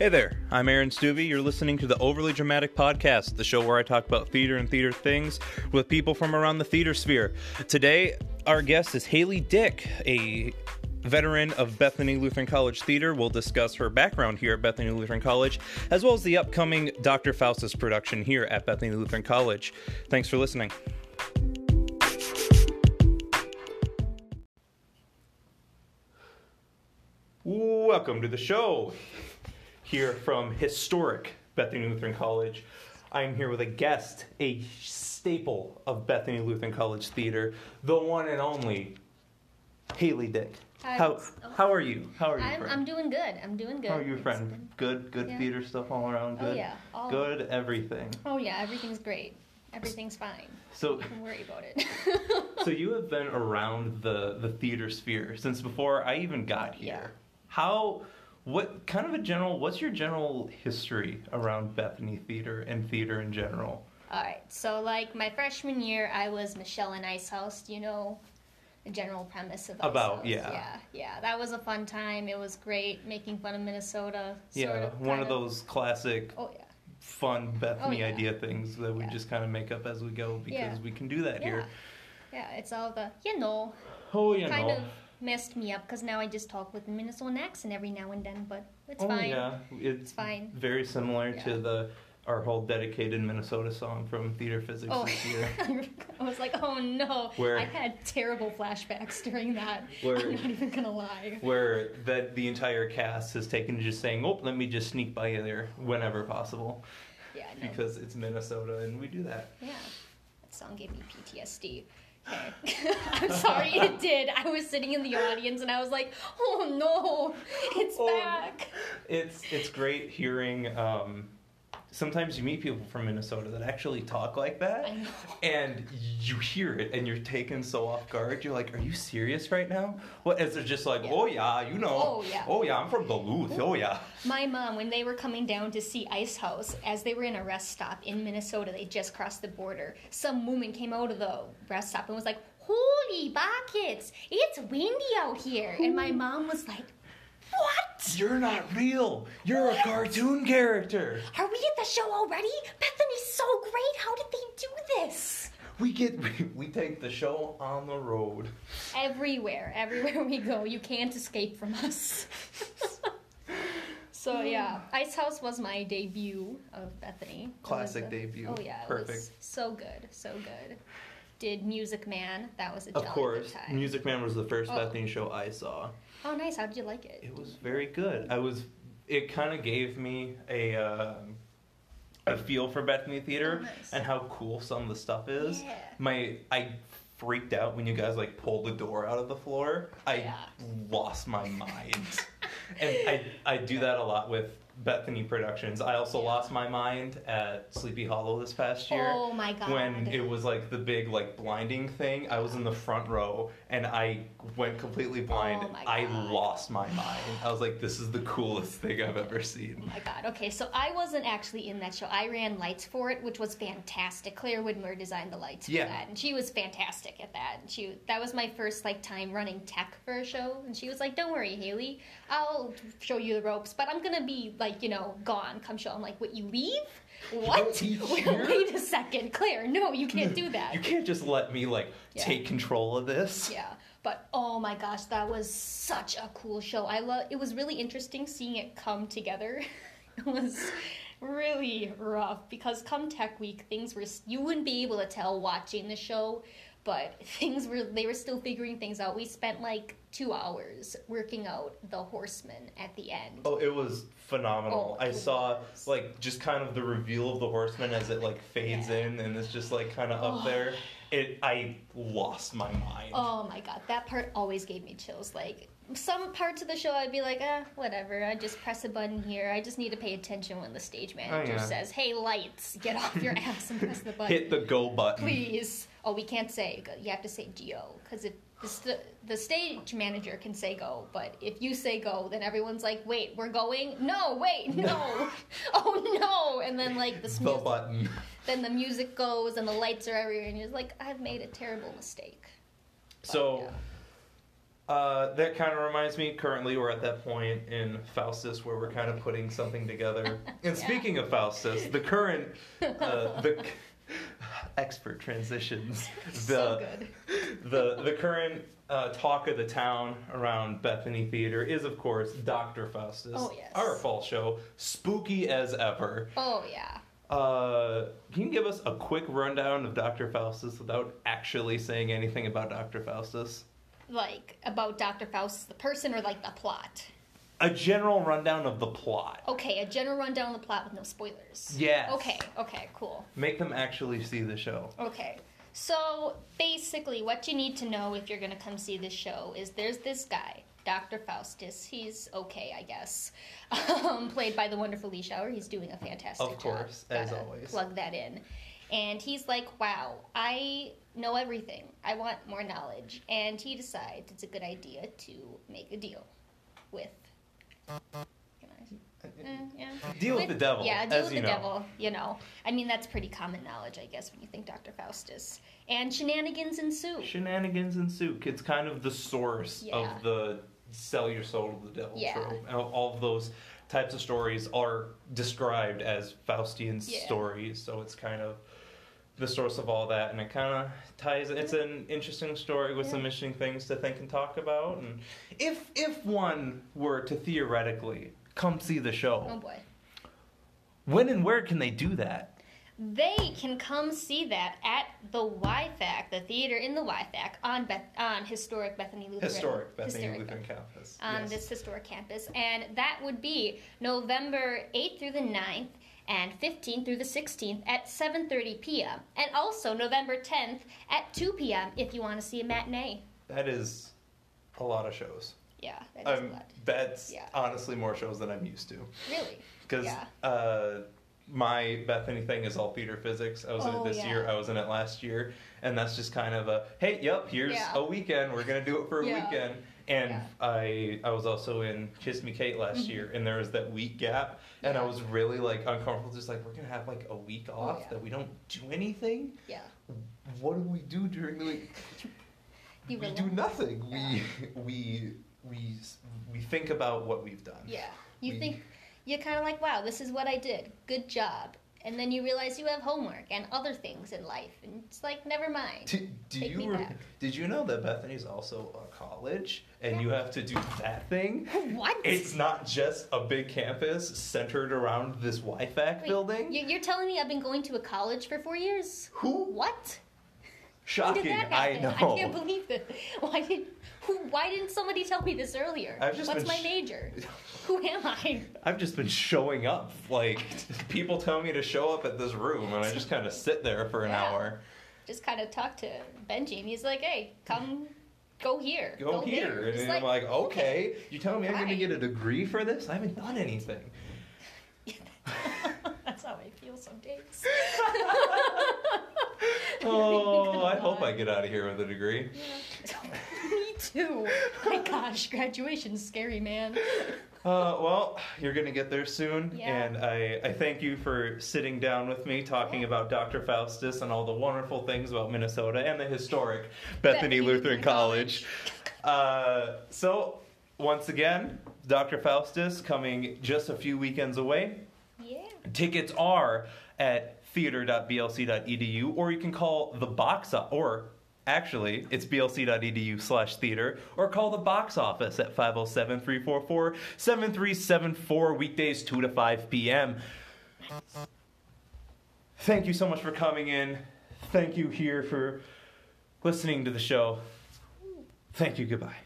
Hey there, I'm Aaron Stuvey. You're listening to the Overly Dramatic Podcast, the show where I talk about theater and theater things with people from around the theater sphere. Today, our guest is Haley Dick, a veteran of Bethany Lutheran College Theater. We'll discuss her background here at Bethany Lutheran College, as well as the upcoming Dr. Faustus production here at Bethany Lutheran College. Thanks for listening. Welcome to the show here from historic Bethany Lutheran College. I'm here with a guest, a staple of Bethany Lutheran College Theater, the one and only Haley Dick. Hi. How how are you? How are you, I'm. I'm doing good. I'm doing good. how are you, friend? been- Good, good Yeah. theater stuff all around. Good. Oh Good. yeah. All, Good everything. Oh yeah. Everything's great. Everything's fine. So, Don't worry about it. so you have been around the the theater sphere since before I even got here. Yeah. How? What kind of a general? What's your general history around Bethany Theater and theater in general? All right. So like my freshman year, I was Michelle in Ice House. Do you know the general premise of Ice About, House? yeah. Yeah. Yeah. That was a fun time. It was great making fun of Minnesota. Yeah, of, one of those classic Oh yeah. fun Bethany Oh, yeah. idea things that we Yeah. just kind of make up as we go because Yeah. we can do that here. Yeah. It's all the you know Oh, you kind know. of messed me up because now I just talk with a Minnesotan accent every now and then, but it's oh fine. yeah, it's, It's fine. very similar Yeah. to the our whole dedicated Minnesota song from Theater Physics Oh, this year. I was like, oh no. Where- I had terrible flashbacks during that. Where- I'm not even gonna lie. Where that the entire cast has taken to just saying, "Oh, let me just sneak by you there whenever possible," Yeah, no. because it's Minnesota and we do that. yeah. That song gave me PTSD. I'm sorry it did. I was sitting in the audience and I was like, oh no, it's Oh. back. It's it's great hearing. Um, sometimes you meet people from Minnesota that actually talk like that. I know. and you hear it and you're taken so off guard you're like are you serious right now what is it just like Yeah. oh yeah you know Oh, yeah. oh yeah i'm from duluth oh yeah My mom, when they were coming down to see Ice House, as they were in a rest stop in Minnesota, they just crossed the border. Some woman came out of the rest stop and was like, Holy buckets, it's windy out here. And my mom was like, What? you're not real you're a cartoon character Are we at the show already? Bethany's so great. How did they do this? we get we, we take the show on the road Everywhere, everywhere we go, you can't escape from us. so yeah, Ice House was my debut of Bethany. Classic debut. Oh yeah, Perfect. so good, so good. Did Music Man? That was a of course music man was the first Oh. bethany show i saw Oh nice. How did you like it? it was very good i was it kind of gave me a uh, a feel for bethany theater Oh, nice. and how cool some of the stuff is Yeah. my I freaked out when you guys like pulled the door out of the floor. I Yeah. lost my mind. and I I do that a lot with Bethany Productions. I also Yeah. lost my mind at Sleepy Hollow this past year. Oh my god. When it was like the big like blinding thing, I was in the front row and I went completely blind. Oh I lost my mind. I was like, this is the coolest thing I've ever seen. Oh my god. Okay, so I wasn't actually in that show. I ran lights for it, which was fantastic. Claire Widmer designed the lights for that, and she was fantastic at that. And she that was my first like time running tech for a show, and she was like, "Don't worry, Haley, I'll show you the ropes, but I'm gonna be like, you know, gone come show." I'm like, "What? You leave? What? leave Wait, wait a second, Claire. No, you can't do that." You can't just let me like Yeah. take control of this. Yeah, but oh my gosh, that was such a cool show. I love. It was really interesting seeing it come together. it was really rough because come Tech Week, things were you wouldn't be able to tell watching the show, but things were they were still figuring things out. We spent like two hours working out the Horseman at the end. Oh, it was phenomenal. Oh, I saw was. like just kind of the reveal of the horseman as it like fades Yeah. in and it's just like kind of up Oh. there. It I lost my mind. Oh my god, that part always gave me chills. Like some parts of the show, I'd be like, ah, whatever. I just press a button here. I just need to pay attention when the stage manager Oh, yeah. says, "Hey, lights, get off your ass and press the button." Hit the go button. Please. Oh, we can't say. You have to say go because if the, st- the stage manager can say go, but if you say go, then everyone's like, "Wait, we're going? No, wait, no, oh no!" And then like the The music, button. then the music goes and the lights are everywhere, and you're like, "I've made a terrible mistake." So yeah. Uh, that kind of reminds me. Currently, we're at that point in Faustus where we're kind of putting something together. And Yeah. speaking of Faustus, the current, uh, the expert transitions. The so good. the the current uh, talk of the town around Bethany Theater is, of course, Doctor Faustus. Oh, yes. Our fall show, spooky as ever. Oh yeah. Uh, can you give us a quick rundown of Dr. Faustus without actually saying anything about Dr. Faustus? Like about Dr. Faust, the person, or like the plot. A general rundown of the plot. Okay, a general rundown of the plot with no spoilers. Yes. Okay. Okay. Cool. Make them actually see the show. Okay. So basically, what you need to know if you're going to come see this show is there's this guy, Dr. Faustus. He's okay, I guess. Um, played by the wonderful Lee Shower. He's doing a fantastic job. Of course, job. as Gotta always. Plug that in. And he's like, wow, I know everything. I want more knowledge. And he decides it's a good idea to make a deal with. Can Eh, yeah. Deal with the devil, Yeah, deal as with you the know. devil. You know, I mean that's pretty common knowledge, I guess, when you think Dr. Faustus. And shenanigans ensue. Shenanigans ensue. It's kind of the source Yeah. of the sell your soul to the devil Yeah. trope. And All of those types of stories are described as Faustian Yeah. stories, so it's kind of the source of all that, and it kind of ties. It's an interesting story with Yeah. some interesting things to think and talk about. And if if one were to theoretically come see the show, Oh boy. when and where can they do that? They can come see that at the YFAC, the theater in the YFAC on Beth, on historic Bethany Lutheran. Historic Bethany historic Lutheran campus. on Yes. this historic campus, and that would be November 8th through the 9th and 15th through the 16th at 7:30 p.m. and also November 10th at 2 p.m. if you want to see a matinee. That is a lot of shows. Yeah, that is a Um, lot. that's Yeah. honestly more shows than I'm used to. Really? Because Yeah. uh, my Bethany thing is all theater physics. I was in Oh, it this yeah. year. I was in it last year, and that's just kind of a hey, yep, here's Yeah. a weekend. We're gonna do it for a Yeah. weekend. And. I I was also in Kiss Me Kate last Mhm. year, and there was that week gap, and I was really like uncomfortable. Just like we're gonna have like a week off Oh, that we don't do anything. Yeah. What do we do during the week? You we do nothing. We we we we think about what we've done. Yeah. You We- think you're kind of like, wow, this is what I did. Good job. And then you realize you have homework and other things in life, and it's like, never mind. Do, do Take you me re- back. did you know that Bethany's also a college and Yeah. you have to do that thing? What? It's not just a big campus centered around this YFAC Wait, building. you- You're telling me I've been going to a college for four years? Who? What? Shocking. When did that I happen? know. I can't believe it. Why did? Who? Why didn't somebody tell me this earlier? I've just What's my sh- major? Who am I? I've just been showing up. Like people tell me to show up at this room, and I just kind of sit there for an Yeah. hour. Just kind of talk to Benji, and he's like, "Hey, come, go here, Go, here, there." and Just I'm like, okay. You telling me I'm going to get a degree for this? I haven't done anything. That's how I feel some days. Oh, I hope I get out of here with a degree. Me too. My gosh, graduation's scary, man. Uh, well, you're going to get there soon, Yeah. and I, I thank you for sitting down with me talking about Dr. Faustus and all the wonderful things about Minnesota and the historic Bethany, Bethany Lutheran Lutheran College. Uh, so, once again, Dr. Faustus coming just a few weekends away. Yeah. Tickets are at theater.blc.edu, or you can call the box or actually it's blc.edu slash theater, or call the box office at 507-344-7374 weekdays 2 to 5 p.m. Thank you so much for coming in. Thank you here for listening to the show. Thank you. Goodbye.